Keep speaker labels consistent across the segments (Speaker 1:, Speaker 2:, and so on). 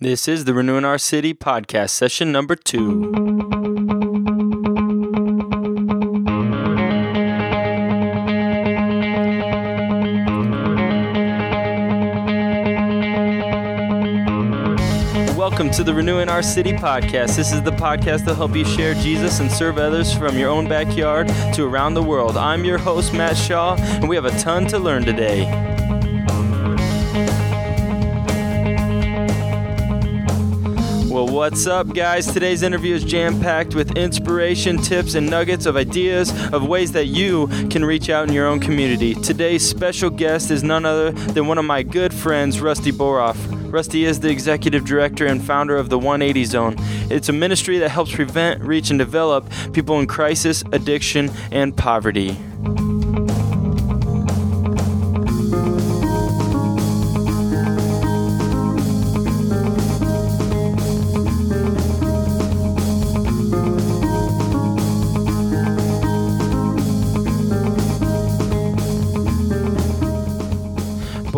Speaker 1: This is the Renewing Our City podcast, session number two. Welcome to the Renewing Our City podcast. This is the podcast that help you share Jesus and serve others from your own backyard to around the world. I'm your host, Matt Shaw, and we have a ton to learn today. What's up, guys? Today's interview is jam packed with inspiration, tips, and nuggets of ideas of ways that you can reach out in your own community. Today's special guest is none other than one of my good friends, Rusty Boruff. Rusty is the executive director and founder of the 180 Zone. It's a ministry that helps prevent, reach, and develop people in crisis, addiction, and poverty.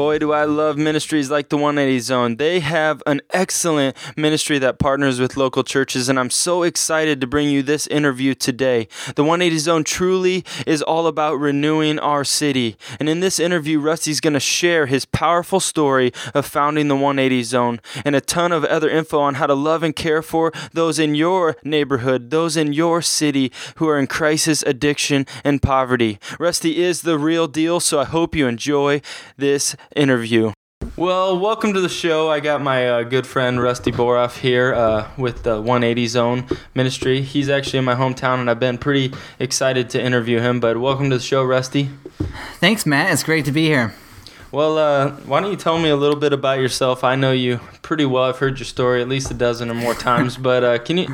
Speaker 1: Boy, do I love ministries like the 180 Zone. They have an excellent ministry that partners with local churches, and I'm so excited to bring you this interview today. The 180 Zone truly is all about renewing our city. And in this interview, Rusty's going to share his powerful story of founding the 180 Zone and a ton of other info on how to love and care for those in your neighborhood, those in your city who are in crisis, addiction, and poverty. Rusty is the real deal, so I hope you enjoy this interview. Well, welcome to the show. I got my uh, good friend Rusty Boruff here uh, with the 180 Zone Ministry. He's actually in my hometown, and I've been pretty excited to interview him. But welcome to the show, Rusty.
Speaker 2: Thanks, Matt. It's great to be here.
Speaker 1: Well, uh, why don't you tell me a little bit about yourself? I know you pretty well. I've heard your story at least a dozen or more times. but uh, can you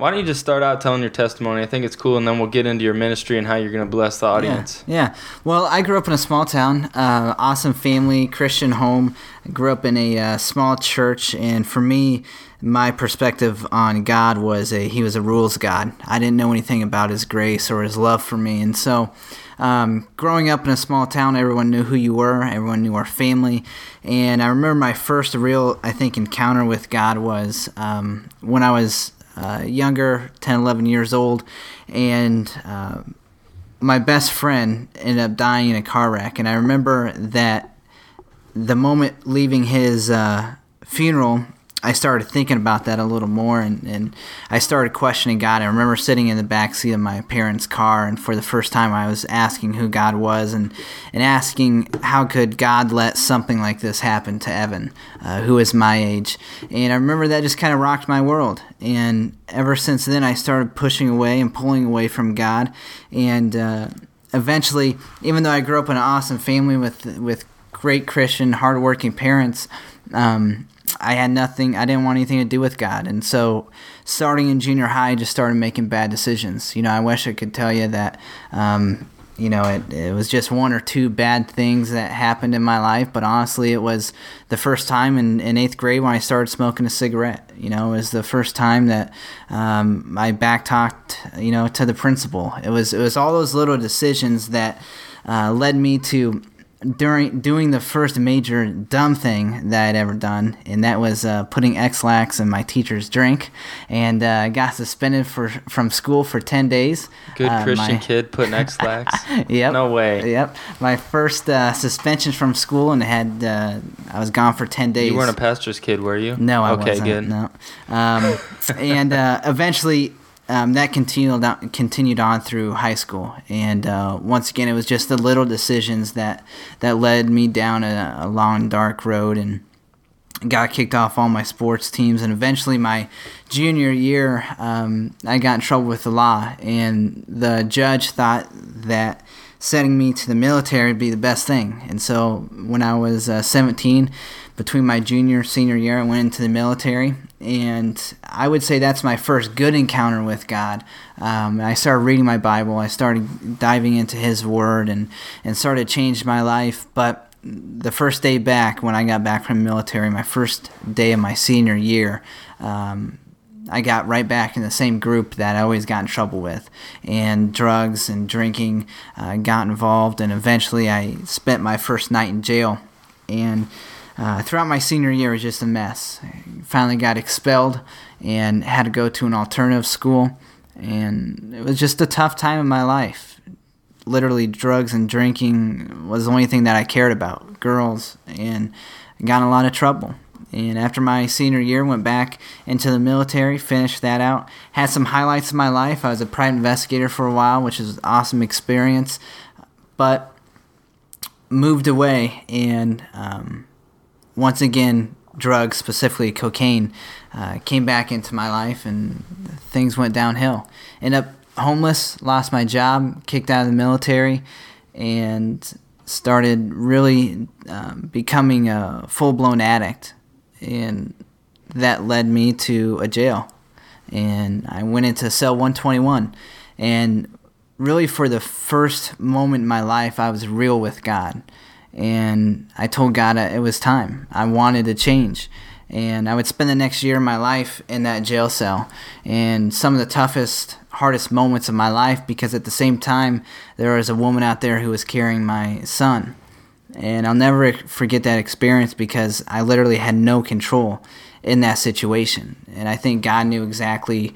Speaker 1: why don't you just start out telling your testimony? I think it's cool, and then we'll get into your ministry and how you're going to bless the audience.
Speaker 2: Yeah, yeah. Well, I grew up in a small town, uh, awesome family, Christian home. I grew up in a uh, small church, and for me, my perspective on God was a He was a rules God. I didn't know anything about His grace or His love for me, and so. Um, growing up in a small town, everyone knew who you were. Everyone knew our family, and I remember my first real, I think, encounter with God was um, when I was uh, younger, 10, 11 years old, and uh, my best friend ended up dying in a car wreck. And I remember that the moment leaving his uh, funeral, I started thinking about that a little more and, and I started questioning God. I remember sitting in the back seat of my parents' car and for the first time I was asking who God was and, and asking how could God let something like this happen to Evan, uh, who is my age. And I remember that just kind of rocked my world. And ever since then I started pushing away and pulling away from God. And uh, eventually, even though I grew up in an awesome family with, with great Christian, hardworking parents, um, I had nothing. I didn't want anything to do with God, and so starting in junior high, I just started making bad decisions. You know, I wish I could tell you that. Um, you know, it, it was just one or two bad things that happened in my life, but honestly, it was the first time in, in eighth grade when I started smoking a cigarette. You know, it was the first time that um, I backtalked, you know, to the principal. It was it was all those little decisions that uh, led me to during doing the first major dumb thing that I'd ever done, and that was uh, putting Ex-Lax in my teacher's drink, and uh, got suspended for from school for ten days.
Speaker 1: Good
Speaker 2: uh,
Speaker 1: Christian
Speaker 2: my,
Speaker 1: kid putting Ex-Lax.
Speaker 2: yep.
Speaker 1: No way.
Speaker 2: Yep. My first uh, suspension from school, and had uh, I was gone for ten days.
Speaker 1: You weren't a pastor's kid, were you?
Speaker 2: No, I
Speaker 1: okay,
Speaker 2: wasn't.
Speaker 1: good.
Speaker 2: No. Um, and uh, eventually, um, that continued on, continued on through high school, and uh, once again, it was just the little decisions that that led me down a, a, long, dark road, and got kicked off all my sports teams, and eventually, my junior year, um, I got in trouble with the law, and the judge thought that sending me to the military would be the best thing, and so when I was uh, 17 between my junior senior year i went into the military and i would say that's my first good encounter with god um, i started reading my bible i started diving into his word and, and started to change my life but the first day back when i got back from the military my first day of my senior year um, I got right back in the same group that I always got in trouble with, and drugs and drinking uh, got involved, and eventually I spent my first night in jail. And uh, throughout my senior year, was just a mess. I finally got expelled and had to go to an alternative school, and it was just a tough time in my life. Literally, drugs and drinking was the only thing that I cared about. Girls, and got in a lot of trouble. And after my senior year, went back into the military, finished that out. Had some highlights of my life. I was a private investigator for a while, which was an awesome experience. But moved away, and um, once again, drugs, specifically cocaine, uh, came back into my life, and things went downhill. Ended up homeless, lost my job, kicked out of the military, and started really um, becoming a full blown addict and that led me to a jail. And I went into cell 121. And really, for the first moment in my life, I was real with God. And I told God it was time. I wanted to change. And I would spend the next year of my life in that jail cell. And some of the toughest, hardest moments of my life because at the same time, there was a woman out there who was carrying my son and I'll never forget that experience because I literally had no control in that situation. And I think God knew exactly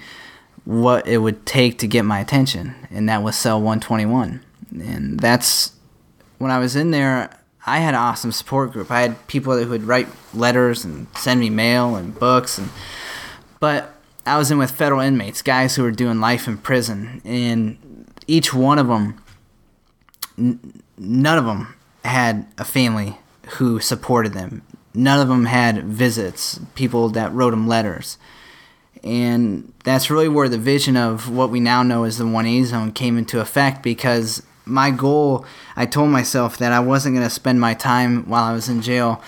Speaker 2: what it would take to get my attention, and that was cell 121. And that's when I was in there, I had an awesome support group. I had people who would write letters and send me mail and books and but I was in with federal inmates, guys who were doing life in prison, and each one of them n- none of them had a family who supported them. None of them had visits, people that wrote them letters. And that's really where the vision of what we now know as the 180 zone came into effect because my goal, I told myself that I wasn't going to spend my time while I was in jail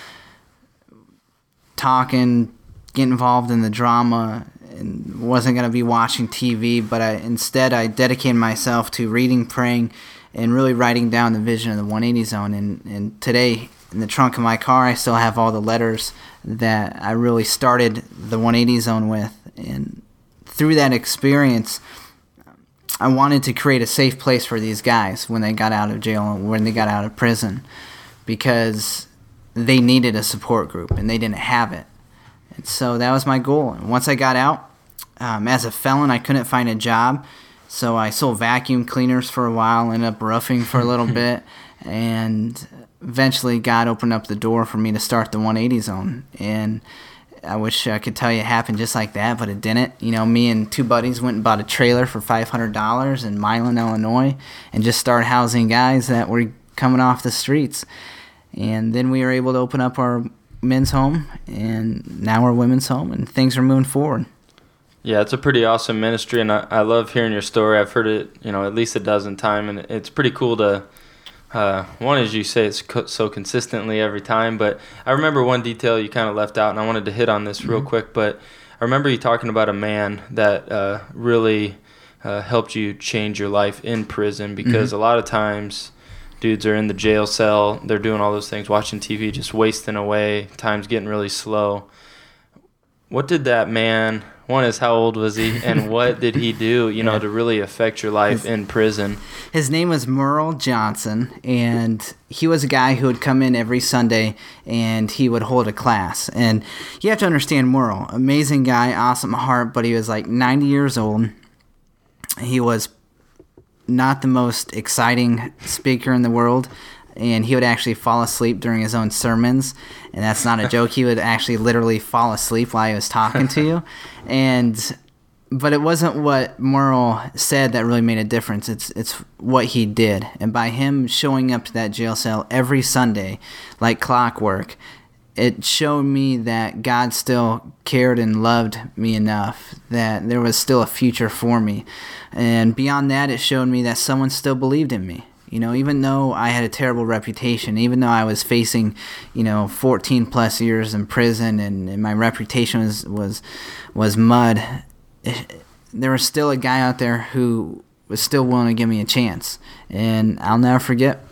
Speaker 2: talking, getting involved in the drama, and wasn't going to be watching TV, but I, instead I dedicated myself to reading, praying, and really writing down the vision of the 180 zone. And, and today, in the trunk of my car, I still have all the letters that I really started the 180 zone with. And through that experience, I wanted to create a safe place for these guys when they got out of jail and when they got out of prison because they needed a support group and they didn't have it. And so that was my goal. And once I got out, um, as a felon, I couldn't find a job so I sold vacuum cleaners for a while, ended up roughing for a little bit, and eventually God opened up the door for me to start the 180 zone. And I wish I could tell you it happened just like that, but it didn't. You know, me and two buddies went and bought a trailer for $500 in Milan, Illinois, and just started housing guys that were coming off the streets. And then we were able to open up our men's home, and now we're women's home, and things are moving forward.
Speaker 1: Yeah, it's a pretty awesome ministry, and I, I love hearing your story. I've heard it, you know, at least a dozen times, and it's pretty cool to. Uh, one, as you say, it's co- so consistently every time. But I remember one detail you kind of left out, and I wanted to hit on this real mm-hmm. quick. But I remember you talking about a man that uh, really uh, helped you change your life in prison because mm-hmm. a lot of times dudes are in the jail cell, they're doing all those things, watching TV, just wasting away, time's getting really slow. What did that man one is how old was he? And what did he do you know yeah. to really affect your life his, in prison?
Speaker 2: His name was merle johnson and he was a guy who would come in every sunday and he would hold a class. And you have to understand merle amazing guy awesome heart but he was like 90 years old. He was not the most exciting speaker in the world and he would actually fall asleep during his own sermons. And that's not a joke. He would actually literally fall asleep while he was talking to you. And but it wasn't what Merle said that really made a difference. It's it's what he did, and by him showing up to that jail cell every Sunday, like clockwork, it showed me that God still cared and loved me enough that there was still a future for me, and beyond that, it showed me that someone still believed in me. You know, even though I had a terrible reputation, even though I was facing, you know, 14 plus years in prison and, and my reputation was was, was mud, it, there was still a guy out there who was still willing to give me a chance. And I'll never forget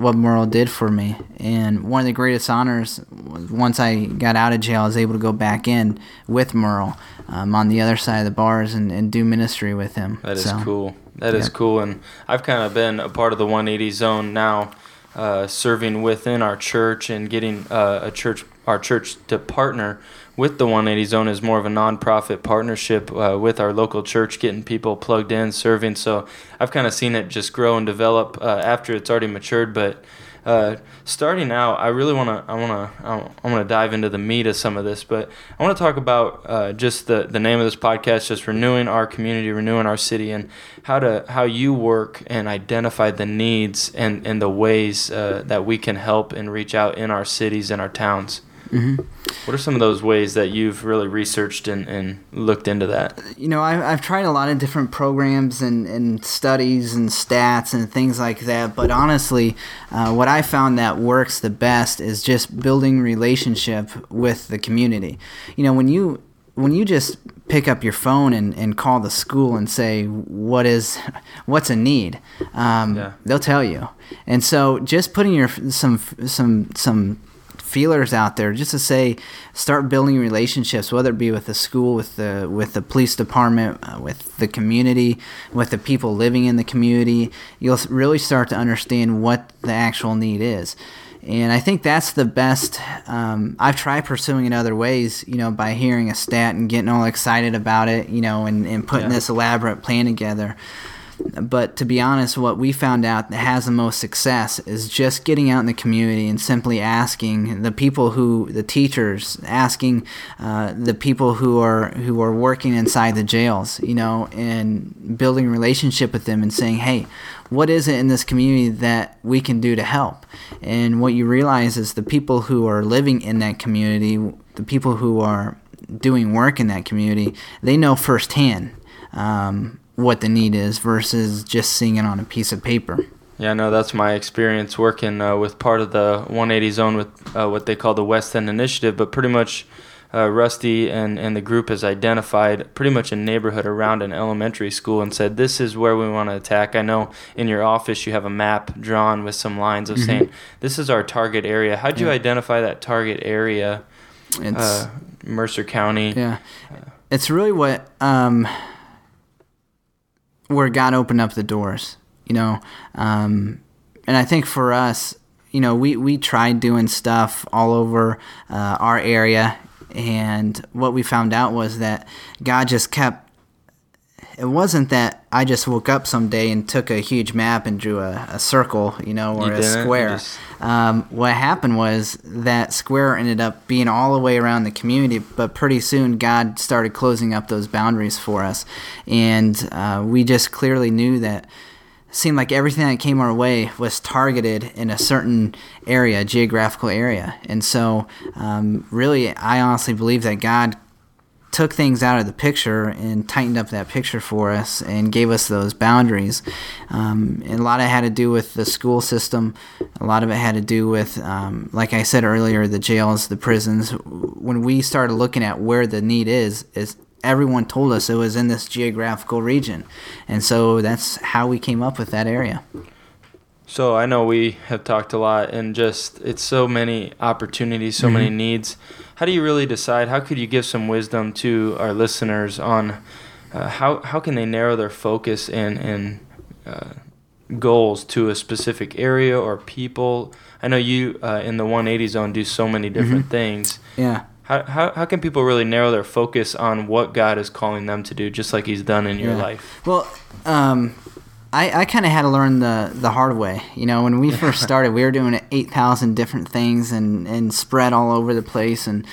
Speaker 2: what Merle did for me. And one of the greatest honors was once I got out of jail, I was able to go back in with Merle um, on the other side of the bars and, and do ministry with him.
Speaker 1: That is so, cool. That is cool, and I've kind of been a part of the 180 zone now uh, serving within our church and getting uh, a church our church to partner with the 180 Zone is more of a nonprofit partnership uh, with our local church, getting people plugged in, serving. So I've kind of seen it just grow and develop uh, after it's already matured, but uh, starting out, I really want to I want to I want to dive into the meat of some of this, but I want to talk about uh, just the the name of this podcast, just renewing our community, renewing our city, and how to how you work and identify the needs and and the ways uh, that we can help and reach out in our cities and our towns. Mm-hmm. What are some of those ways that you've really researched and, and looked into that?
Speaker 2: You know, I've, I've tried a lot of different programs and, and studies and stats and things like that. But honestly, uh, what I found that works the best is just building relationship with the community. You know, when you when you just pick up your phone and, and call the school and say what is what's a need um, yeah. they'll tell you and so just putting your some some some feelers out there just to say start building relationships whether it be with the school with the with the police department uh, with the community with the people living in the community you'll really start to understand what the actual need is and I think that's the best. Um, I've tried pursuing it other ways, you know, by hearing a stat and getting all excited about it, you know, and, and putting yeah. this elaborate plan together. But to be honest, what we found out that has the most success is just getting out in the community and simply asking the people who, the teachers, asking uh, the people who are who are working inside the jails, you know, and building relationship with them and saying, hey, what is it in this community that we can do to help? And what you realize is the people who are living in that community, the people who are doing work in that community, they know firsthand. Um, what the need is versus just seeing it on a piece of paper.
Speaker 1: Yeah, no, that's my experience working uh, with part of the 180 zone with uh, what they call the West End Initiative. But pretty much, uh, Rusty and, and the group has identified pretty much a neighborhood around an elementary school and said, This is where we want to attack. I know in your office you have a map drawn with some lines of mm-hmm. saying, This is our target area. How'd you yeah. identify that target area? It's, uh, Mercer County.
Speaker 2: Yeah. It's really what. Um, where God opened up the doors, you know. Um, and I think for us, you know, we, we tried doing stuff all over uh, our area, and what we found out was that God just kept it wasn't that I just woke up someday and took a huge map and drew a, a circle, you know, or you a square. Just... Um, what happened was that square ended up being all the way around the community, but pretty soon God started closing up those boundaries for us. And uh, we just clearly knew that seemed like everything that came our way was targeted in a certain area, geographical area. And so, um, really, I honestly believe that God took things out of the picture and tightened up that picture for us and gave us those boundaries. Um, and a lot of it had to do with the school system. A lot of it had to do with, um, like I said earlier, the jails, the prisons. When we started looking at where the need is, is everyone told us it was in this geographical region, and so that's how we came up with that area.
Speaker 1: So I know we have talked a lot, and just it's so many opportunities, so mm-hmm. many needs. How do you really decide? How could you give some wisdom to our listeners on uh, how how can they narrow their focus and and uh, goals to a specific area or people? I know you uh, in the 180 zone do so many different mm-hmm. things.
Speaker 2: Yeah.
Speaker 1: How, how, how can people really narrow their focus on what God is calling them to do, just like He's done in your yeah. life?
Speaker 2: Well, um, I, I kind of had to learn the, the hard way. You know, when we first started, we were doing 8,000 different things and, and spread all over the place. And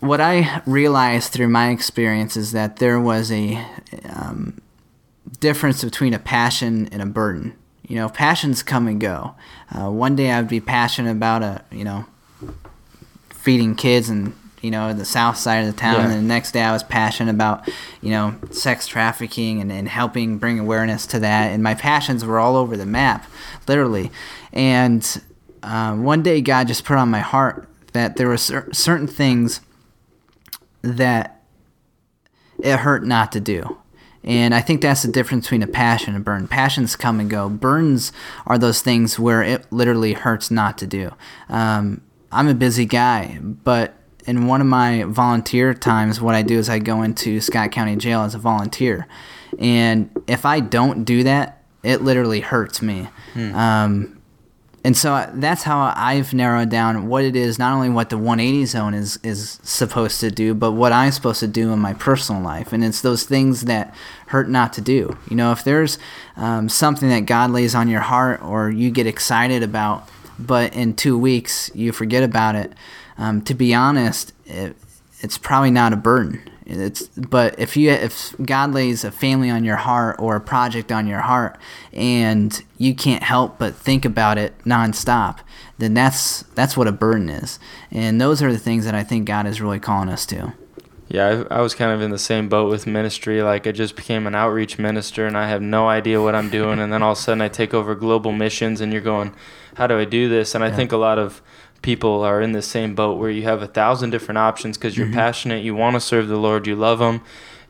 Speaker 2: what I realized through my experience is that there was a um, difference between a passion and a burden. You know, passions come and go. Uh, one day I'd be passionate about a, you know, feeding kids and you know, the south side of the town. Yeah. And the next day I was passionate about, you know, sex trafficking and, and helping bring awareness to that. And my passions were all over the map, literally. And uh, one day God just put on my heart that there were cer- certain things that it hurt not to do. And I think that's the difference between a passion and a burn. Passions come and go. Burns are those things where it literally hurts not to do. Um, I'm a busy guy, but in one of my volunteer times, what I do is I go into Scott County Jail as a volunteer, and if I don't do that, it literally hurts me. Hmm. Um, and so that's how I've narrowed down what it is, not only what the 180 zone is is supposed to do, but what I'm supposed to do in my personal life. And it's those things that hurt not to do. You know, if there's um, something that God lays on your heart or you get excited about, but in two weeks you forget about it, um, to be honest, it, it's probably not a burden. It's but if you if God lays a family on your heart or a project on your heart and you can't help but think about it nonstop, then that's that's what a burden is. And those are the things that I think God is really calling us to.
Speaker 1: Yeah, I, I was kind of in the same boat with ministry. Like I just became an outreach minister and I have no idea what I'm doing and then all of a sudden I take over global missions and you're going, how do I do this? And I yeah. think a lot of people are in the same boat where you have a thousand different options because you're mm-hmm. passionate, you want to serve the Lord, you love Him,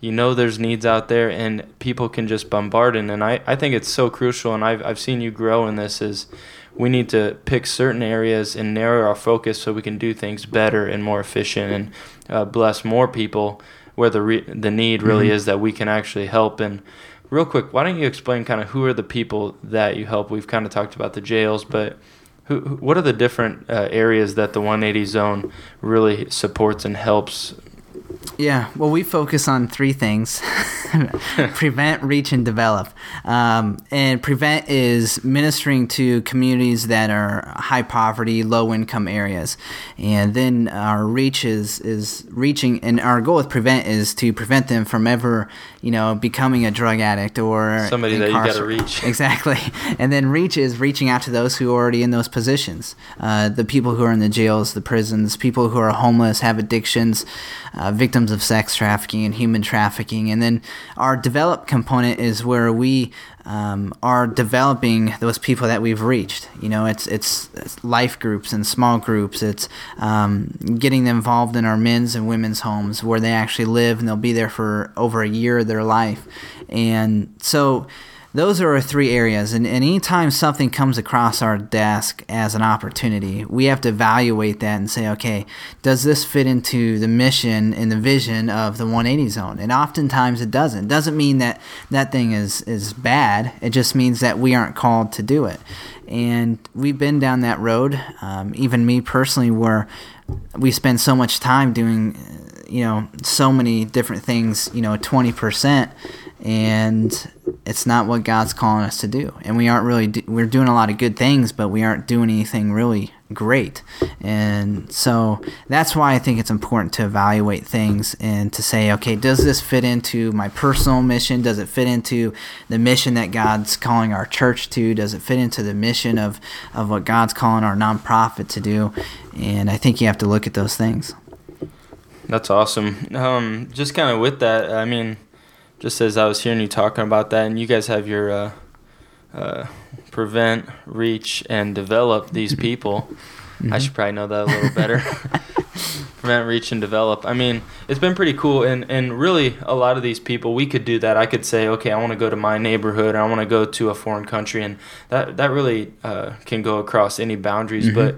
Speaker 1: you know there's needs out there, and people can just bombard it. And I, I think it's so crucial, and I've, I've seen you grow in this, is we need to pick certain areas and narrow our focus so we can do things better and more efficient and uh, bless more people where the, re- the need really mm-hmm. is that we can actually help. And real quick, why don't you explain kind of who are the people that you help? We've kind of talked about the jails, but who, what are the different uh, areas that the 180 zone really supports and helps
Speaker 2: yeah, well, we focus on three things prevent, reach, and develop. Um, and prevent is ministering to communities that are high poverty, low income areas. And then our reach is, is reaching, and our goal with prevent is to prevent them from ever, you know, becoming a drug addict or
Speaker 1: somebody that you got to reach.
Speaker 2: Exactly. And then reach is reaching out to those who are already in those positions uh, the people who are in the jails, the prisons, people who are homeless, have addictions, uh, victims of sex trafficking and human trafficking. And then our develop component is where we um, are developing those people that we've reached. You know, it's, it's, it's life groups and small groups. It's um, getting them involved in our men's and women's homes where they actually live and they'll be there for over a year of their life. And so those are our three areas. And, and anytime something comes across our desk as an opportunity, we have to evaluate that and say, okay, does this fit into the mission and the vision of the 180 zone? And oftentimes it doesn't. It doesn't mean that that thing is, is bad, it just means that we aren't called to do it. And we've been down that road, um, even me personally, where we spend so much time doing, you know, so many different things, you know, 20% and it's not what God's calling us to do. And we aren't really do, we're doing a lot of good things, but we aren't doing anything really great. And so that's why I think it's important to evaluate things and to say, okay, does this fit into my personal mission? Does it fit into the mission that God's calling our church to? Does it fit into the mission of of what God's calling our nonprofit to do? And I think you have to look at those things.
Speaker 1: That's awesome. Um, just kind of with that, I mean, just as I was hearing you talking about that, and you guys have your uh, uh, prevent, reach, and develop these people. Mm-hmm. I should probably know that a little better. prevent, reach, and develop. I mean, it's been pretty cool, and and really, a lot of these people, we could do that. I could say, okay, I want to go to my neighborhood, or I want to go to a foreign country, and that that really uh, can go across any boundaries, mm-hmm. but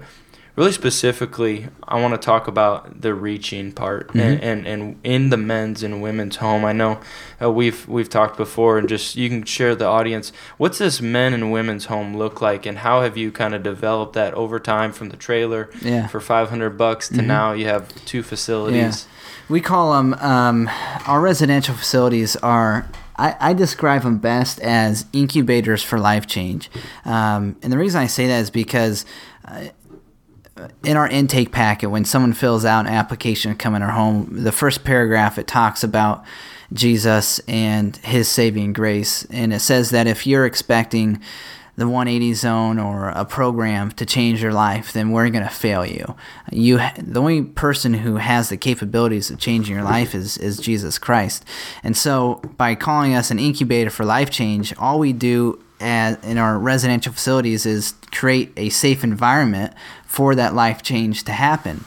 Speaker 1: really specifically, I want to talk about the reaching part mm-hmm. and, and, and in the men's and women's home. I know uh, we've we've talked before, and just you can share the audience. What's this men and women's home look like, and how have you kind of developed that over time from the trailer
Speaker 2: yeah.
Speaker 1: for five hundred bucks to mm-hmm. now you have two facilities.
Speaker 2: Yeah. We call them um, our residential facilities are I, I, describe them best as incubators for life change. Um, and the reason I say that is because uh, in our intake packet, when someone fills out an application to come in our home, the first paragraph it talks about Jesus and His saving grace, and it says that if you're expecting the 180 zone or a program to change your life, then we're going to fail you. You, the only person who has the capabilities of changing your life is is Jesus Christ, and so by calling us an incubator for life change, all we do as, in our residential facilities is create a safe environment for that life change to happen.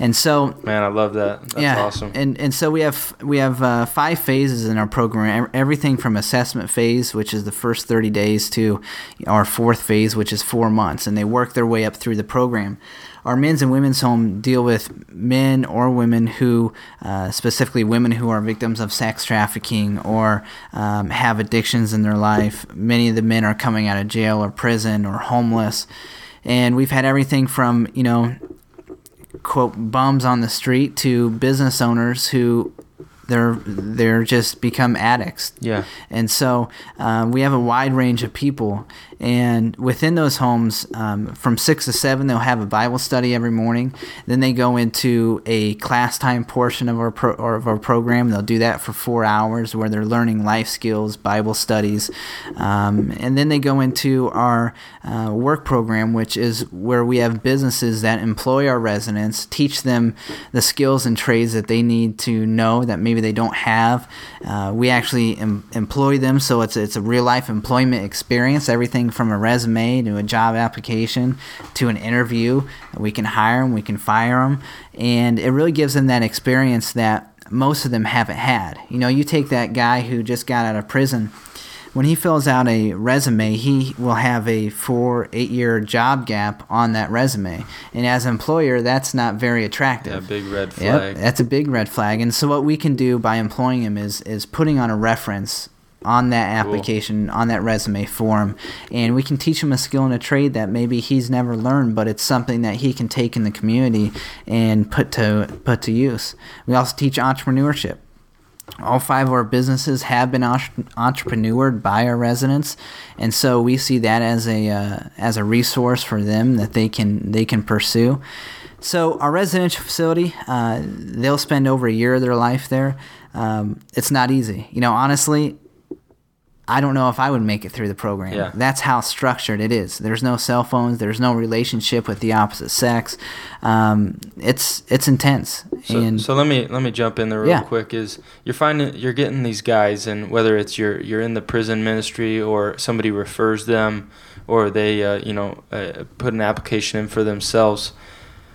Speaker 2: And so,
Speaker 1: man, I love that. That's yeah, awesome.
Speaker 2: And and so we have we have uh, five phases in our program. Everything from assessment phase, which is the first 30 days, to our fourth phase, which is four months, and they work their way up through the program. Our men's and women's home deal with men or women who, uh, specifically women who are victims of sex trafficking or um, have addictions in their life. Many of the men are coming out of jail or prison or homeless and we've had everything from you know quote bums on the street to business owners who they're they're just become addicts.
Speaker 1: Yeah.
Speaker 2: And so um, we have a wide range of people, and within those homes, um, from six to seven, they'll have a Bible study every morning. Then they go into a class time portion of our pro- of our program. They'll do that for four hours, where they're learning life skills, Bible studies, um, and then they go into our uh, work program, which is where we have businesses that employ our residents, teach them the skills and trades that they need to know that maybe they don't have. Uh, we actually em- employ them, so it's it's a real life employment experience. Everything from a resume to a job application to an interview. We can hire them, we can fire them, and it really gives them that experience that most of them haven't had. You know, you take that guy who just got out of prison. When he fills out a resume, he will have a four, eight year job gap on that resume. And as an employer, that's not very attractive.
Speaker 1: Yeah, big red flag.
Speaker 2: Yep, that's a big red flag. And so what we can do by employing him is is putting on a reference on that application, cool. on that resume form, and we can teach him a skill and a trade that maybe he's never learned, but it's something that he can take in the community and put to put to use. We also teach entrepreneurship. All five of our businesses have been entrepreneured by our residents, and so we see that as a uh, as a resource for them that they can they can pursue. So our residential facility, uh, they'll spend over a year of their life there. Um, it's not easy, you know. Honestly, I don't know if I would make it through the program.
Speaker 1: Yeah.
Speaker 2: That's how structured it is. There's no cell phones. There's no relationship with the opposite sex. Um, it's it's intense.
Speaker 1: So,
Speaker 2: and
Speaker 1: so let me let me jump in there real
Speaker 2: Yeah.
Speaker 1: quick. Is you're finding you're getting these guys, and whether it's you're you're in the prison ministry or somebody refers them, or they uh, you know uh, put an application in for themselves.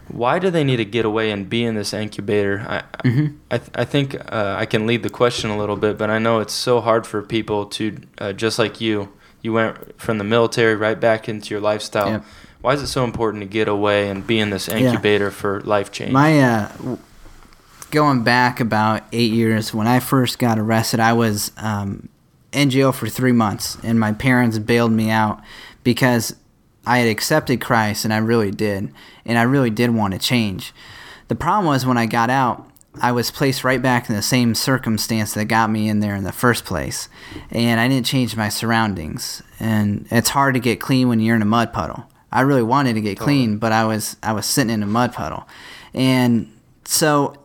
Speaker 1: Why do they need to get away and be in this incubator? I
Speaker 2: Mhm.
Speaker 1: I, th- I think uh, I can lead the question a little bit, but I know it's so hard for people to uh, just like you. You went from the military right back into your lifestyle.
Speaker 2: Yep.
Speaker 1: Why is it so important to get away and be in this incubator for life change?
Speaker 2: My uh, going back about eight years when I first got arrested, I was um, in jail for three months, and my parents bailed me out because I had accepted Christ, and I really did, and I really did want to change. The problem was when I got out, I was placed right back in the same circumstance that got me in there in the first place, and I didn't change my surroundings. And it's hard to get clean when you're in a mud puddle. I really wanted to get clean, but I was I was sitting in a mud puddle, and so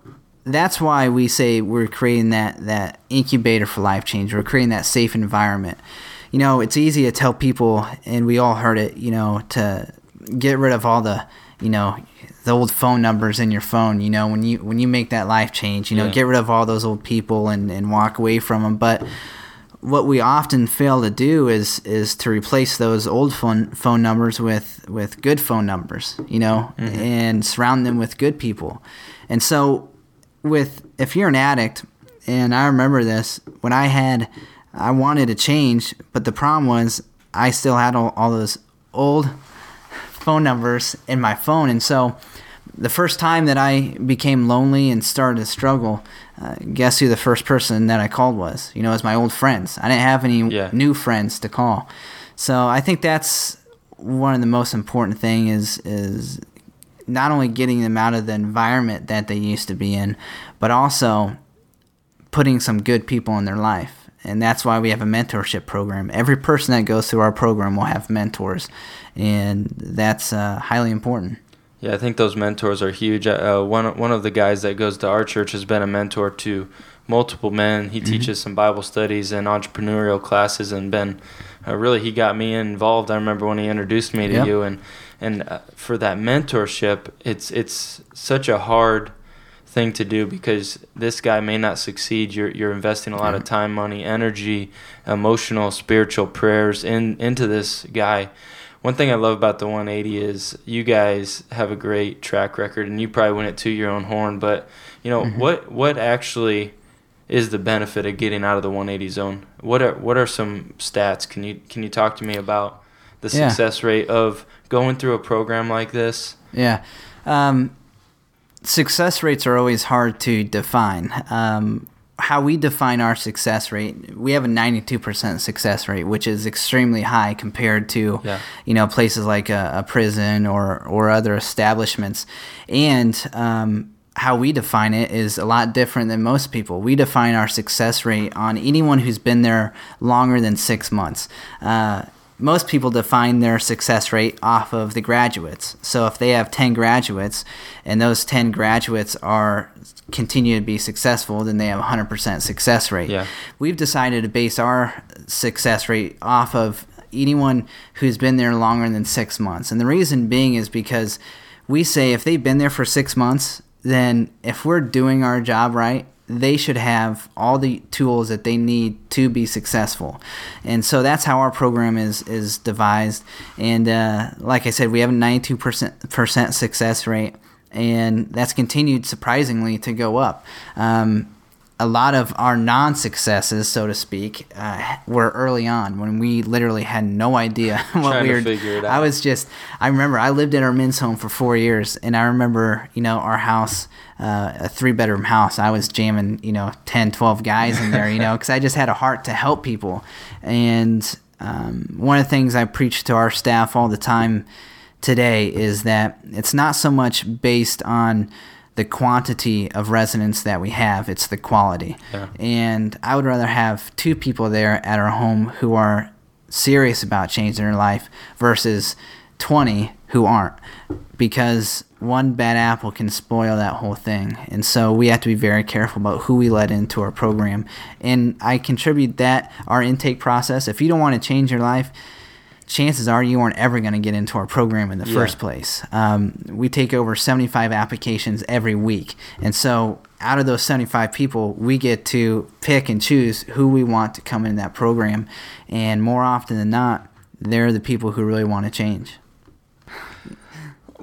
Speaker 2: that's why we say we're creating that that incubator for life change. We're creating that safe environment. You know, it's easy to tell people, and we all heard it. You know, to get rid of all the you know the old phone numbers in your phone. You know, when you when you make that life change, you know,
Speaker 1: Yeah.
Speaker 2: get rid of all those old people and and walk away from them. But what we often fail to do is is to replace those old phone phone numbers with with good phone numbers, you know, mm-hmm. and surround them with good people. And so with if you're an addict, and I remember this when I had I wanted to change, but the problem was I still had all, all those old phone numbers in my phone, and so the first time that I became lonely and started to struggle, uh, guess who the first person that I called was? You know, it was my old friends. I didn't have any
Speaker 1: Yeah.
Speaker 2: new friends to call, so I think that's one of the most important thing is is not only getting them out of the environment that they used to be in, but also putting some good people in their life. And that's why we have a mentorship program. Every person that goes through our program will have mentors, and that's uh, highly important.
Speaker 1: Yeah, I think those mentors are huge. Uh, one one of the guys that goes to our church has been a mentor to multiple men. He teaches some Bible studies and entrepreneurial classes, and been uh, really he got me involved. I remember when he introduced me to
Speaker 2: Yep.
Speaker 1: you, and and uh, for that mentorship, it's it's such a hard thing to do because this guy may not succeed. You're you're investing a lot of time, money, energy, emotional, spiritual prayers in into this guy. One thing I love about the 180 is you guys have a great track record, and you probably win it to your own horn. But you know what? What actually is the benefit of getting out of the 180 zone? What are what are some stats? Can you can you talk to me about the
Speaker 2: Yeah.
Speaker 1: success rate of going through a program like this?
Speaker 2: Yeah. Um, success rates are always hard to define. Um, how we define our success rate, we have a 92% success rate, which is extremely high compared to,
Speaker 1: Yeah.
Speaker 2: you know, places like a, a prison or, or other establishments. And um, how we define it is a lot different than most people. We define our success rate on anyone who's been there longer than six months. Uh, most people define their success rate off of the graduates. So if they have 10 graduates and those 10 graduates are continue to be successful, then they have 100% success rate.
Speaker 1: Yeah.
Speaker 2: We've decided to base our success rate off of anyone who's been there longer than 6 months. And the reason being is because we say if they've been there for 6 months, then if we're doing our job right, they should have all the tools that they need to be successful, and so that's how our program is is devised. And uh, like I said, we have a ninety two percent percent success rate, and that's continued surprisingly to go up. Um, a lot of our non-successes, so to speak, uh, were early on when we literally had no idea what we were.
Speaker 1: it
Speaker 2: I was just, I remember I lived in our men's home for four years, and I remember, you know, our house, uh, a three-bedroom house. I was jamming, you know, 10, 12 guys in there, you know, because I just had a heart to help people. And um, one of the things I preach to our staff all the time today is that it's not so much based on the quantity of residents that we have, it's the quality.
Speaker 1: Yeah.
Speaker 2: And I would rather have two people there at our home who are serious about changing their life versus 20 who aren't because one bad apple can spoil that whole thing. And so we have to be very careful about who we let into our program. And I contribute that our intake process. If you don't want to change your life, chances are you aren't ever going to get into our program in the
Speaker 1: Yeah.
Speaker 2: first place. Um, we take over 75 applications every week. And so out of those 75 people, we get to pick and choose who we want to come in that program. And more often than not, they're the people who really want to change.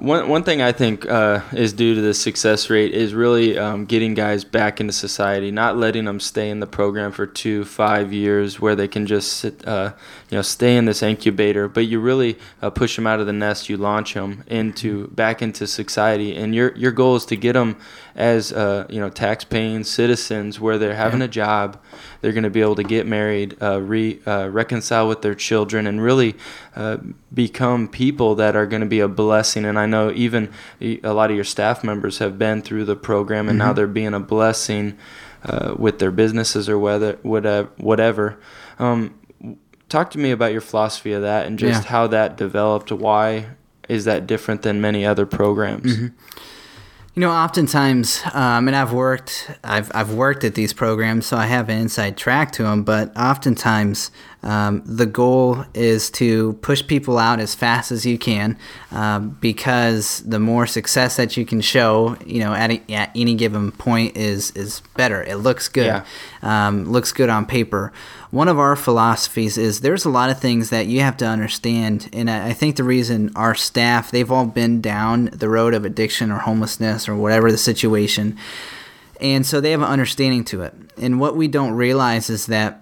Speaker 1: One one thing I think uh, is due to the success rate is really um, getting guys back into society, not letting them stay in the program for two, five years, where they can just sit, uh, you know, stay in this incubator. But you really uh, push them out of the nest. You launch them into back into society, and your your goal is to get them as uh, you know tax-paying citizens, where they're having
Speaker 2: Yeah.
Speaker 1: a job, they're going to be able to get married, uh, re, uh, reconcile with their children, and really uh, become people that are going to be a blessing. And I know even a lot of your staff members have been through the program, and now they're being a blessing uh, with their businesses or whether whatever. whatever. Um, talk to me about your philosophy of that and just
Speaker 2: Yeah.
Speaker 1: how that developed. Why is that different than many other programs?
Speaker 2: You know, oftentimes, um, and I've worked, I've I've worked at these programs, so I have an inside track to them. But oftentimes, um, the goal is to push people out as fast as you can, uh, because the more success that you can show, you know, at, a, at any given point is is better. It looks good,
Speaker 1: Yeah.
Speaker 2: um, looks good on paper. One of our philosophies is there's a lot of things that you have to understand, and I I think the reason our staff they've all been down the road of addiction or homelessness or whatever the situation, and so they have an understanding to it. And what we don't realize is that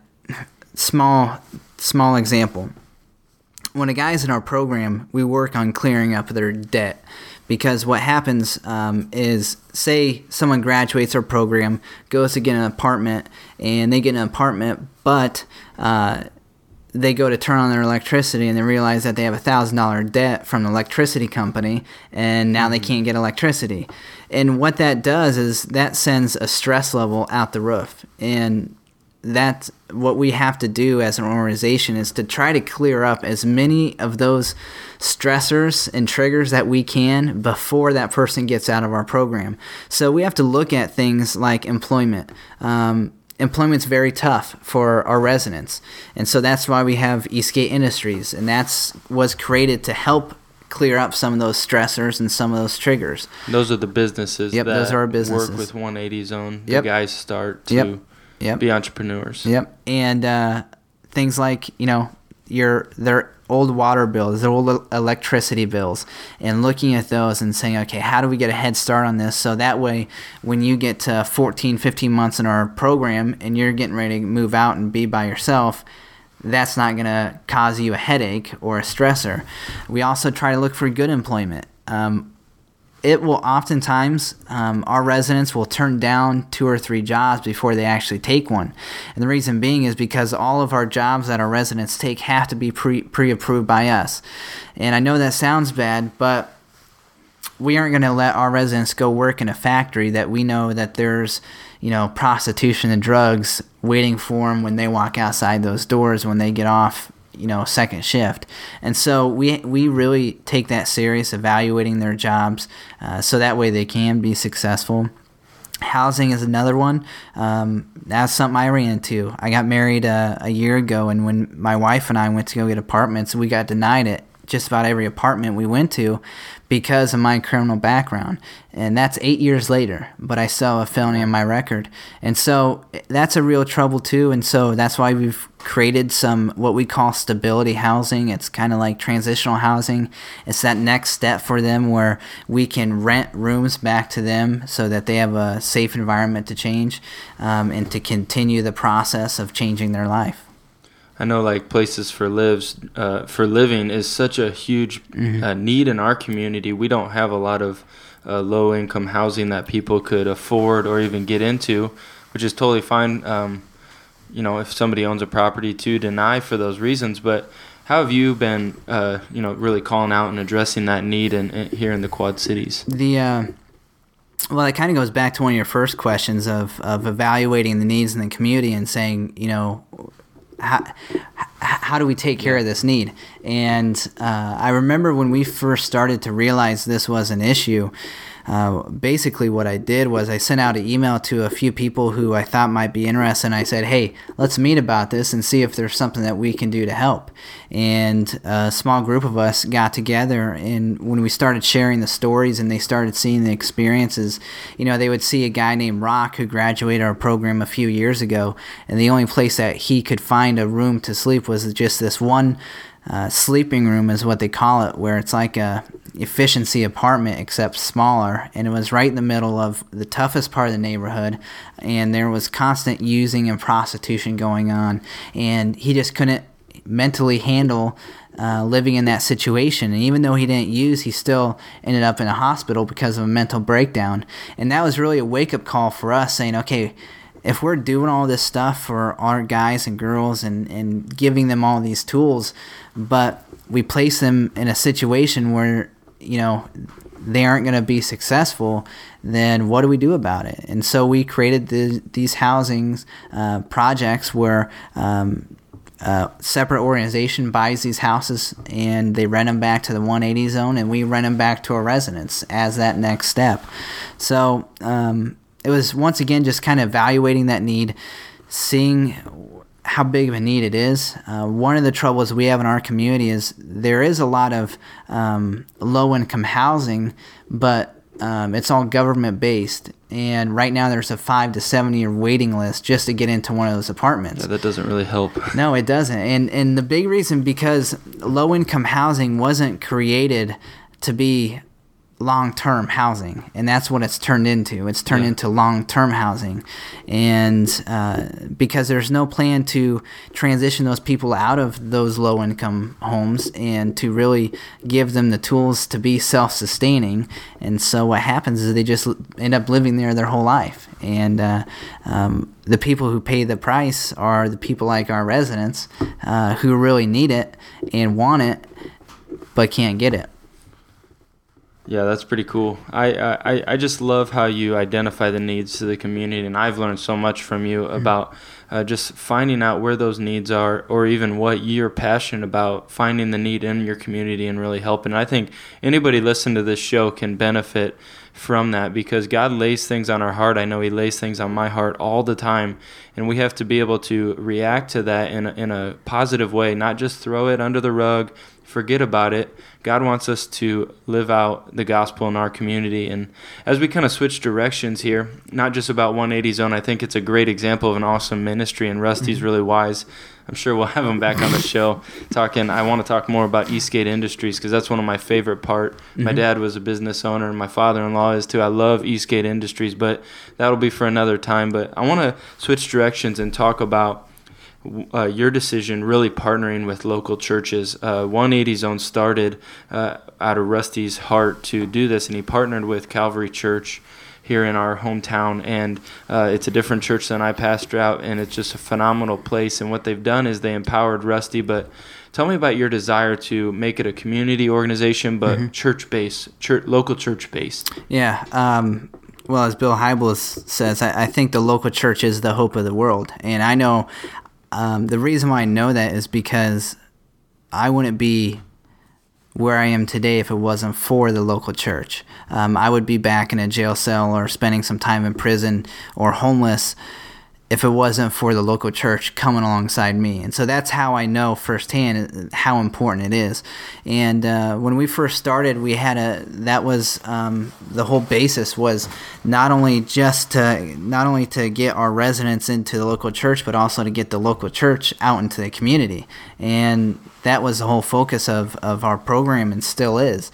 Speaker 2: small small example when a guy's in our program, we work on clearing up their debt. Because what happens um, is, say someone graduates our program, goes to get an apartment, and they get an apartment, but uh, they go to turn on their electricity and they realize that they have a thousand dollar debt from the electricity company, and now they can't get electricity. And what that does is that sends a stress level out the roof. And that's what we have to do as an organization is to try to clear up as many of those stressors and triggers that we can before that person gets out of our program. So we have to look at things like employment. Um, employment's very tough for our residents, and so that's why we have Eastgate Industries, and that's was created to help clear up some of those stressors and some of those triggers.
Speaker 1: Those are the businesses
Speaker 2: Yep,
Speaker 1: that
Speaker 2: those are our businesses.
Speaker 1: work with 180 Zone. The
Speaker 2: Yep.
Speaker 1: guys start to
Speaker 2: Yep. Yep.
Speaker 1: be entrepreneurs.
Speaker 2: Yep. And uh, things like, you know, your their old water bills, their old electricity bills, and looking at those and saying, okay, how do we get a head start on this? So that way, when you get to 14, 15 months in our program and you're getting ready to move out and be by yourself, that's not going to cause you a headache or a stressor. We also try to look for good employment. Um, it will oftentimes um, our residents will turn down two or three jobs before they actually take one. And the reason being is because all of our jobs that our residents take have to be pre pre-approved by us. And i know that sounds bad but we aren't going to let our residents go work in a factory that we know that there's you know prostitution and drugs waiting for them when they walk outside those doors when they get off you know second shift. And so we we really take that serious evaluating their jobs uh, so that way they can be successful. Housing is another one. Um, that's something i ran into. I got married uh, a year ago and when my wife and i went to go get apartments we got denied it just about every apartment we went to because of my criminal background. And that's eight years later, but I still have a felony on my record. And so that's a real trouble too. And so that's why we've created some what we call stability housing. It's kind of like transitional housing. It's that next step for them where we can rent rooms back to them so that they have a safe environment to change um, and to continue the process of changing their life.
Speaker 1: I know like places for lives uh, for living is such a huge mm-hmm. uh, need in our community. We don't have a lot of uh, low income housing that people could afford or even get into, which is totally fine. Um, you know, if somebody owns a property to deny for those reasons, but how have you been, uh, you know, really calling out and addressing that need in, in here in the Quad Cities?
Speaker 2: The uh, well, it kind of goes back to one of your first questions of, of evaluating the needs in the community and saying, you know, how, how do we take care of this need? And uh, I remember when we first started to realize this was an issue, uh, basically what I did was I sent out an email to a few people who I thought might be interested, and I said, "Hey, let's meet about this and see if there's something that we can do to help." And a small group of us got together, and when we started sharing the stories and they started seeing the experiences, you know, they would see a guy named Rock who graduated our program a few years ago, and the only place that he could find a room to sleep was just this one uh, sleeping room is what they call it, where it's like a efficiency apartment except smaller, and it was right in the middle of the toughest part of the neighborhood, and there was constant using and prostitution going on, and he just couldn't mentally handle uh, living in that situation. And even though he didn't use, he still ended up in a hospital because of a mental breakdown. And that was really a wake up call for us saying, okay, if we're doing all this stuff for our guys and girls and, and giving them all these tools, but we place them in a situation where, you know, they aren't going to be successful, then what do we do about it? And so we created the, these housings uh, projects where um, a separate organization buys these houses and they rent them back to the 180 zone, and we rent them back to our residents as that next step. So um, it was once again just kind of evaluating that need, seeing how big of a need it is. Uh, one of the troubles we have in our community is there is a lot of um, low income housing, but um, it's all government based. And right now there's a five to seven year waiting list just to get into one of those apartments.
Speaker 1: Yeah, that doesn't really help.
Speaker 2: No, it doesn't. And and the big reason because low income housing wasn't created to be long term housing, and that's what it's turned into. It's turned yeah. into long term housing, and uh, because there's no plan to transition those people out of those low income homes and to really give them the tools to be self sustaining, and so what happens is they just end up living there their whole life, and uh, um, the people who pay the price are the people like our residents uh, who really need it and want it but can't get it.
Speaker 1: Yeah, that's pretty cool. I, I, I just love how you identify the needs to the community, and I've learned so much from you mm-hmm. about uh, just finding out where those needs are, or even what you're passionate about, finding the need in your community and really helping. I think anybody listening to this show can benefit from that because God lays things on our heart. I know He lays things on my heart all the time, and we have to be able to react to that in a, in a positive way, not just throw it under the rug, forget about it. God wants us to live out the gospel in our community. And as we kind of switch directions here, not just about 180 Zone, I think it's a great example of an awesome ministry, and Rusty's mm-hmm. really wise. I'm sure we'll have him back on the show talking. I want to talk more about Eastgate Industries because that's one of my favorite part. Mm-hmm. My dad was a business owner, and my father-in-law is too. I love Eastgate Industries, but that'll be for another time. But I want to switch directions and talk about uh, your decision really partnering with local churches. Uh, 180 Zone started uh, out of Rusty's heart to do this, and he partnered with Calvary Church here in our hometown. And uh, it's a different church than I pastor out, and it's just a phenomenal place. And what they've done is they empowered Rusty, but tell me about your desire to make it a community organization, but mm-hmm. church based, church, local church based.
Speaker 2: Yeah. Um, well, as Bill Hybels says, I, I, think the local church is the hope of the world. And I know um, the reason why I know that is because I wouldn't be where I am today if it wasn't for the local church. Um, I would be back in a jail cell or spending some time in prison or homeless if it wasn't for the local church coming alongside me. And so that's how I know firsthand how important it is. And uh, when we first started, we had a that was um, the whole basis was not only just to not only to get our residents into the local church, but also to get the local church out into the community. And that was the whole focus of, of our program and still is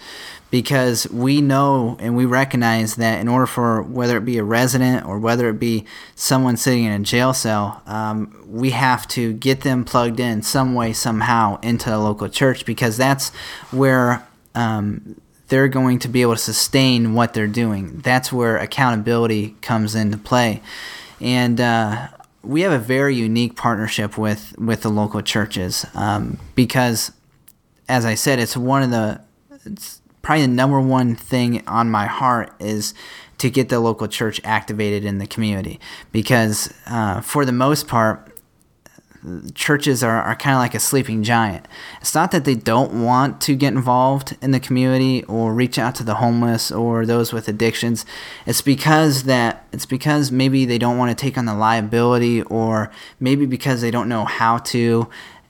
Speaker 2: because we know and we recognize that in order for whether it be a resident or whether it be someone sitting in a jail cell, um, we have to get them plugged in some way, somehow into the local church because that's where um, they're going to be able to sustain what they're doing. That's where accountability comes into play. And uh, we have a very unique partnership with, with the local churches um, because, as I said, it's one of the. Probably the number one thing on my heart is to get the local church activated in the community. Because uh, for the most part churches are, are kind of like a sleeping giant. It's not that they don't want to get involved in the community or reach out to the homeless or those with addictions. It's because that it's because maybe they don't want to take on the liability or maybe because they don't know how to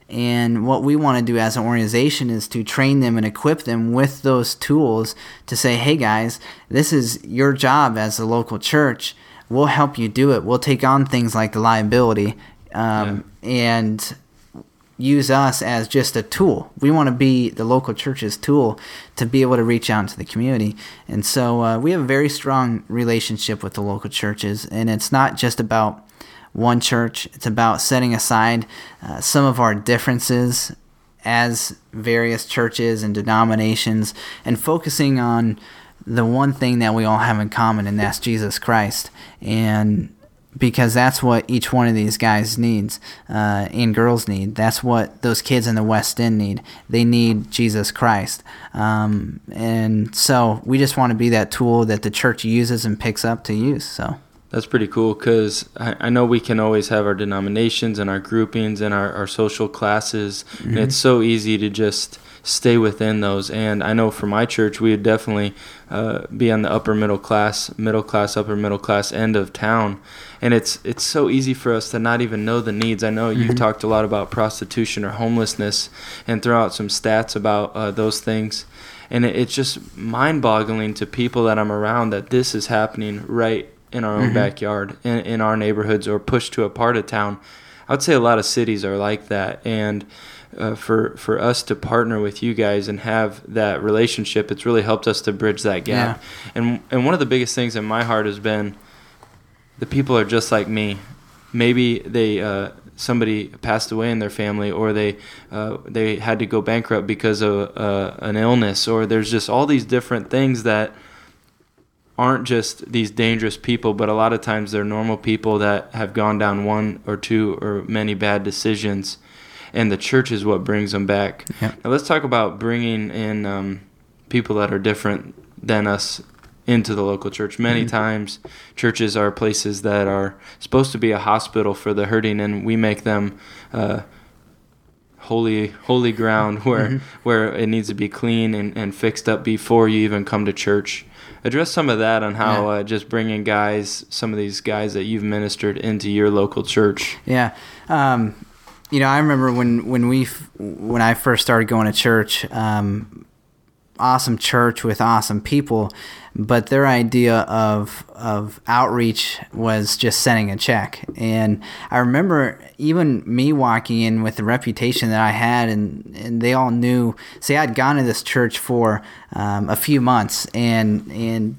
Speaker 2: and what we want to do as an organization is to train them and equip them with those tools to say, hey guys, this is your job as a local church. We'll help you do it. We'll take on things like the liability um, yeah. and use us as just a tool. We want to be the local church's tool to be able to reach out to the community. And so uh, we have a very strong relationship with the local churches. And it's not just about one church. It's about setting aside uh, some of our differences as various churches and denominations and focusing on the one thing that we all have in common, and that's Jesus Christ. And because that's what each one of these guys needs uh, and girls need. That's what those kids in the West End need. They need Jesus Christ. Um, and so we just want to be that tool that the church uses and picks up to use. So.
Speaker 1: That's pretty cool because I, I, know we can always have our denominations and our groupings and our, our social classes, mm-hmm. and it's so easy to just stay within those. And I know for my church, we would definitely uh, be on the upper middle class, middle class, upper middle class end of town. And it's it's so easy for us to not even know the needs. I know mm-hmm. you've talked a lot about prostitution or homelessness, and throw out some stats about uh, those things and it's just mind-boggling to people that I'm around that this is happening right in our own mm-hmm. backyard, in, in our neighborhoods, or pushed to a part of town. I would say a lot of cities are like that, and uh, for for us to partner with you guys and have that relationship, it's really helped us to bridge that gap. Yeah. And and one of the biggest things in my heart has been the people are just like me. Maybe they uh, somebody passed away in their family, or they uh, they had to go bankrupt because of uh, an illness, or there's just all these different things that aren't just these dangerous people, but a lot of times they're normal people that have gone down one or two or many bad decisions, and the church is what brings them back. Yeah. Now let's talk about bringing in um, people that are different than us into the local church. Many mm-hmm. times, churches are places that are supposed to be a hospital for the hurting, and we make them. Uh, holy holy ground where mm-hmm. where it needs to be clean and, and fixed up before you even come to church address some of that on how yeah. uh, just bringing guys, some of these guys that you've ministered into your local church.
Speaker 2: Yeah. Um, you know, I remember when when we when I first started going to church, um, awesome church with awesome people, but their idea of of outreach was just sending a check. And I remember even me walking in with the reputation that I had, and, and they all knew. Say I'd gone to this church for um, a few months, and and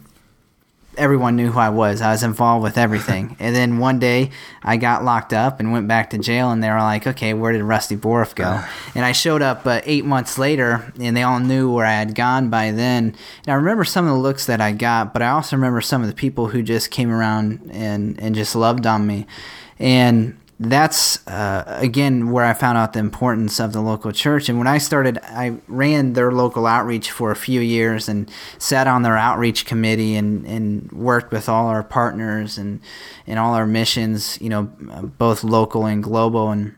Speaker 2: everyone knew who I was. I was involved with everything. and then one day I got locked up and went back to jail, and they were like, okay, where did Rusty Boruff go? and I showed up uh, eight months later, and they all knew where I had gone by then. And I remember some of the looks that I got, but I also remember some of the people who just came around and, and just loved on me. And that's uh, again where I found out the importance of the local church. And when I started, I ran their local outreach for a few years and sat on their outreach committee and, and worked with all our partners and, and all our missions, you know, both local and global. And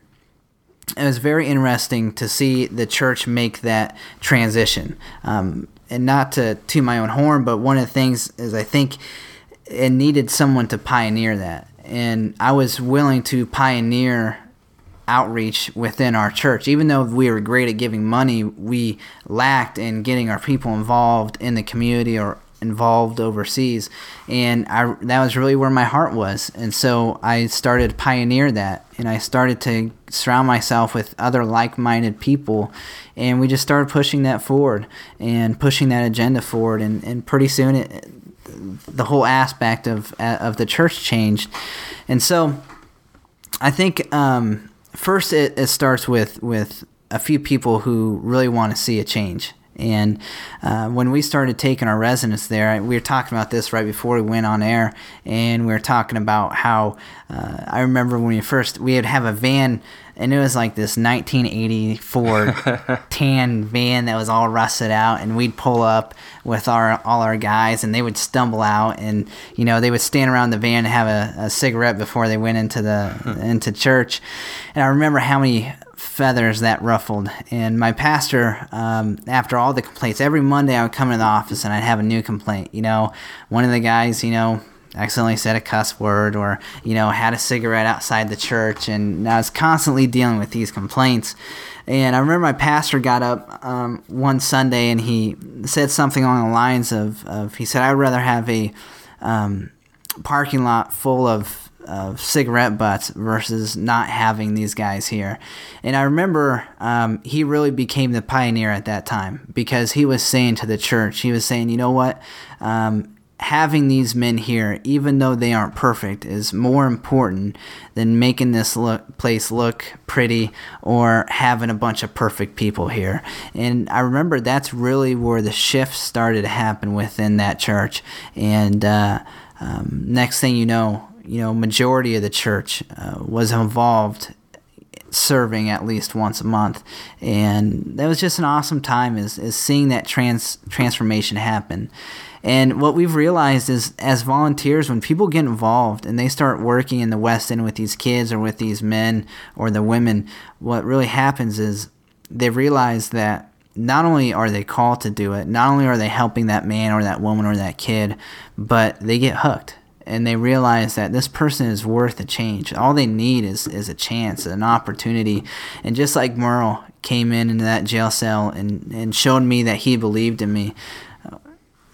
Speaker 2: it was very interesting to see the church make that transition. Um, and not to to my own horn, but one of the things is I think it needed someone to pioneer that and I was willing to pioneer outreach within our church. Even though we were great at giving money, we lacked in getting our people involved in the community or involved overseas. And I, that was really where my heart was. And so I started to pioneer that. And I started to surround myself with other like minded people. And we just started pushing that forward and pushing that agenda forward. And, and pretty soon it, the whole aspect of of the church changed, and so I think um, first it, it starts with with a few people who really want to see a change. And uh, when we started taking our residents there, we were talking about this right before we went on air, and we were talking about how uh, I remember when we first we would have a van and it was like this 1984 tan van that was all rusted out, and we'd pull up with our all our guys, and they would stumble out, and you know they would stand around the van and have a, a cigarette before they went into the into church, and I remember how many feathers that ruffled. And my pastor, um, after all the complaints, every Monday I would come into the office and I'd have a new complaint. You know, one of the guys, you know, accidentally said a cuss word or you know had a cigarette outside the church and i was constantly dealing with these complaints and i remember my pastor got up um, one sunday and he said something along the lines of, of he said i'd rather have a um, parking lot full of of cigarette butts versus not having these guys here. And I remember um, he really became the pioneer at that time because he was saying to the church, he was saying, you know what? Um, having these men here, even though they aren't perfect, is more important than making this look, place look pretty or having a bunch of perfect people here. And I remember that's really where the shift started to happen within that church. And uh, um, next thing you know, you know, majority of the church uh, was involved serving at least once a month. And that was just an awesome time is, is seeing that trans transformation happen. And what we've realized is, as volunteers, when people get involved and they start working in the West End with these kids or with these men or the women, what really happens is they realize that not only are they called to do it, not only are they helping that man or that woman or that kid, but they get hooked and they realize that this person is worth a change. All they need is, is a chance, an opportunity. And just like Merle came in into that jail cell and, and showed me that he believed in me,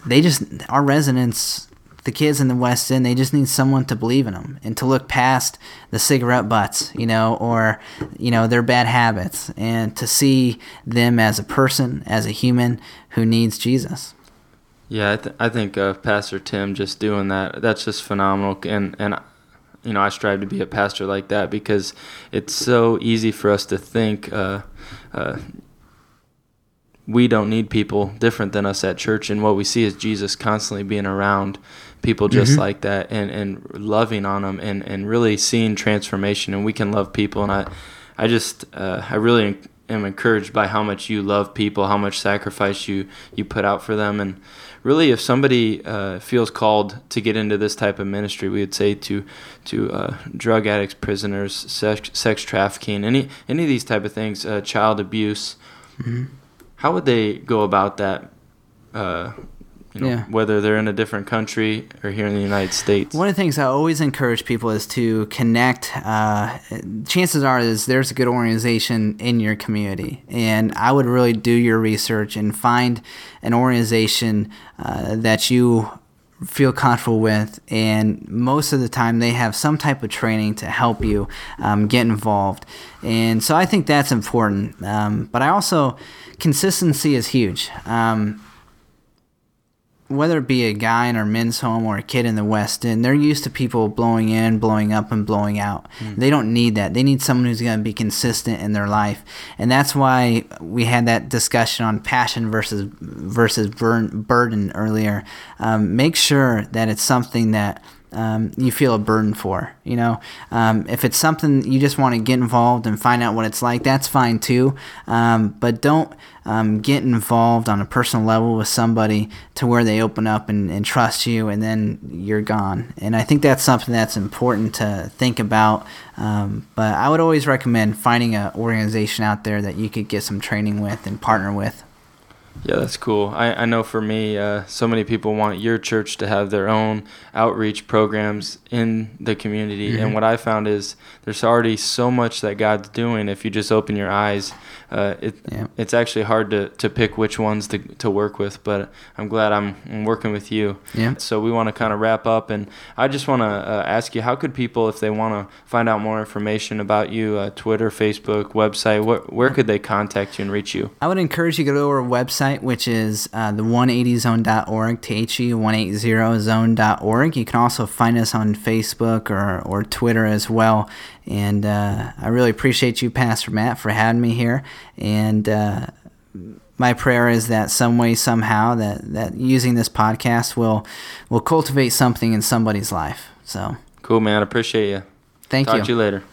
Speaker 2: they just our residents the kids in the west end they just need someone to believe in them and to look past the cigarette butts you know or you know their bad habits and to see them as a person as a human who needs jesus
Speaker 1: yeah i, th- I think uh, pastor tim just doing that that's just phenomenal and and you know i strive to be a pastor like that because it's so easy for us to think uh, uh, we don't need people different than us at church and what we see is jesus constantly being around people just mm-hmm. like that and, and loving on them and, and really seeing transformation and we can love people and i i just uh, i really am encouraged by how much you love people how much sacrifice you you put out for them and really if somebody uh, feels called to get into this type of ministry we would say to to uh, drug addicts prisoners sex, sex trafficking any any of these type of things uh, child abuse mm-hmm how would they go about that? You know, yeah. whether they're in a different country or here in the United States.
Speaker 2: One of the things I always encourage people is to connect. Uh, chances are is there's a good organization in your community, and I would really do your research and find an organization uh, that you feel comfortable with and most of the time they have some type of training to help you um, get involved and so i think that's important um, but i also consistency is huge um, whether it be a guy in our men's home or a kid in the West End, they're used to people blowing in, blowing up, and blowing out. Mm. They don't need that. They need someone who's going to be consistent in their life, and that's why we had that discussion on passion versus versus burn, burden earlier. Um, make sure that it's something that um, you feel a burden for. You know, um, if it's something you just want to get involved and find out what it's like, that's fine too. Um, but don't um, get involved on a personal level with somebody to where they open up and, and, trust you, and then you're gone. And I think that's something that's important to think about. Um, but I would always recommend finding an organization out there that you could get some training with and partner with.
Speaker 1: Yeah, that's cool. I, I know for me, uh, so many people want your church to have their own outreach programs in the community. Mm-hmm. And what I found is there's already so much that God's doing if you just open your eyes. Uh, it, yeah. It's actually hard to, to pick which ones to, to work with, but I'm glad I'm, I'm working with you. Yeah. So we want to kind of wrap up. And I just want to uh, ask you how could people, if they want to find out more information about you, uh, Twitter, Facebook, website, wh- where could they contact you and reach you?
Speaker 2: I would encourage you to go to our website which is uh, the 180zone.org, the180zone.org. You can also find us on Facebook or, or Twitter as well. And uh, I really appreciate you, Pastor Matt, for having me here. And uh, my prayer is that some way, somehow, that, that using this podcast will will cultivate something in somebody's life. So
Speaker 1: cool, man. Appreciate you.
Speaker 2: Thank
Speaker 1: Talk
Speaker 2: you.
Speaker 1: Talk to you later.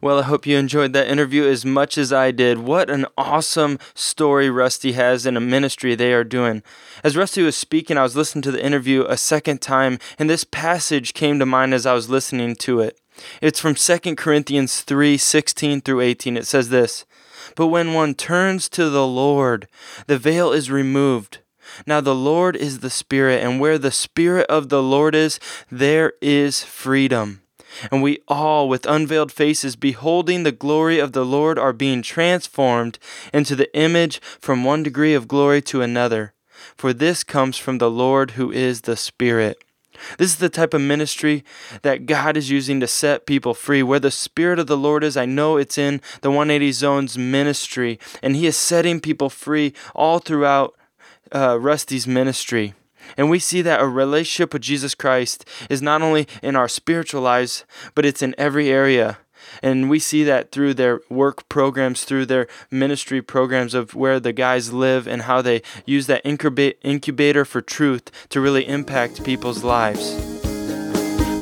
Speaker 1: Well, I hope you enjoyed that interview as much as I did. What an awesome story Rusty has in a ministry they are doing. As Rusty was speaking, I was listening to the interview a second time, and this passage came to mind as I was listening to it. It's from 2 Corinthians 3 16 through 18. It says this But when one turns to the Lord, the veil is removed. Now the Lord is the Spirit, and where the Spirit of the Lord is, there is freedom. And we all, with unveiled faces, beholding the glory of the Lord, are being transformed into the image from one degree of glory to another. For this comes from the Lord who is the Spirit. This is the type of ministry that God is using to set people free. Where the Spirit of the Lord is, I know it's in the 180 Zones ministry, and He is setting people free all throughout uh, Rusty's ministry. And we see that a relationship with Jesus Christ is not only in our spiritual lives, but it's in every area. And we see that through their work programs, through their ministry programs of where the guys live and how they use that incubator for truth to really impact people's lives.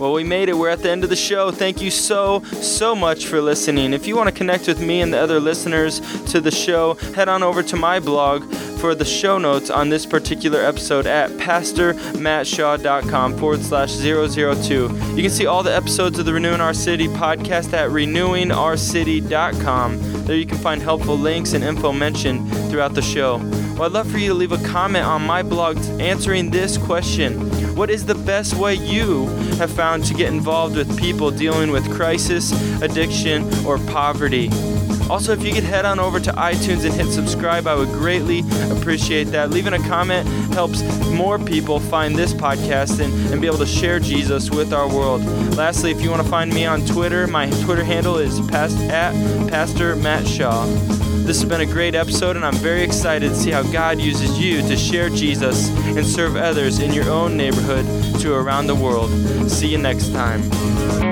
Speaker 1: Well, we made it. We're at the end of the show. Thank you so, so much for listening. If you want to connect with me and the other listeners to the show, head on over to my blog for the show notes on this particular episode at pastormattshaw.com forward slash 002. You can see all the episodes of the Renewing Our City podcast at renewingourcity.com. There you can find helpful links and info mentioned throughout the show. Well, I'd love for you to leave a comment on my blog answering this question what is the best way you have found to get involved with people dealing with crisis, addiction, or poverty? Also, if you could head on over to iTunes and hit subscribe, I would greatly appreciate that. Leaving a comment helps more people find this podcast and, and be able to share Jesus with our world. Lastly, if you want to find me on Twitter, my Twitter handle is past, at Pastor Matt Shaw. This has been a great episode, and I'm very excited to see how God uses you to share Jesus and serve others in your own neighborhood to around the world. See you next time.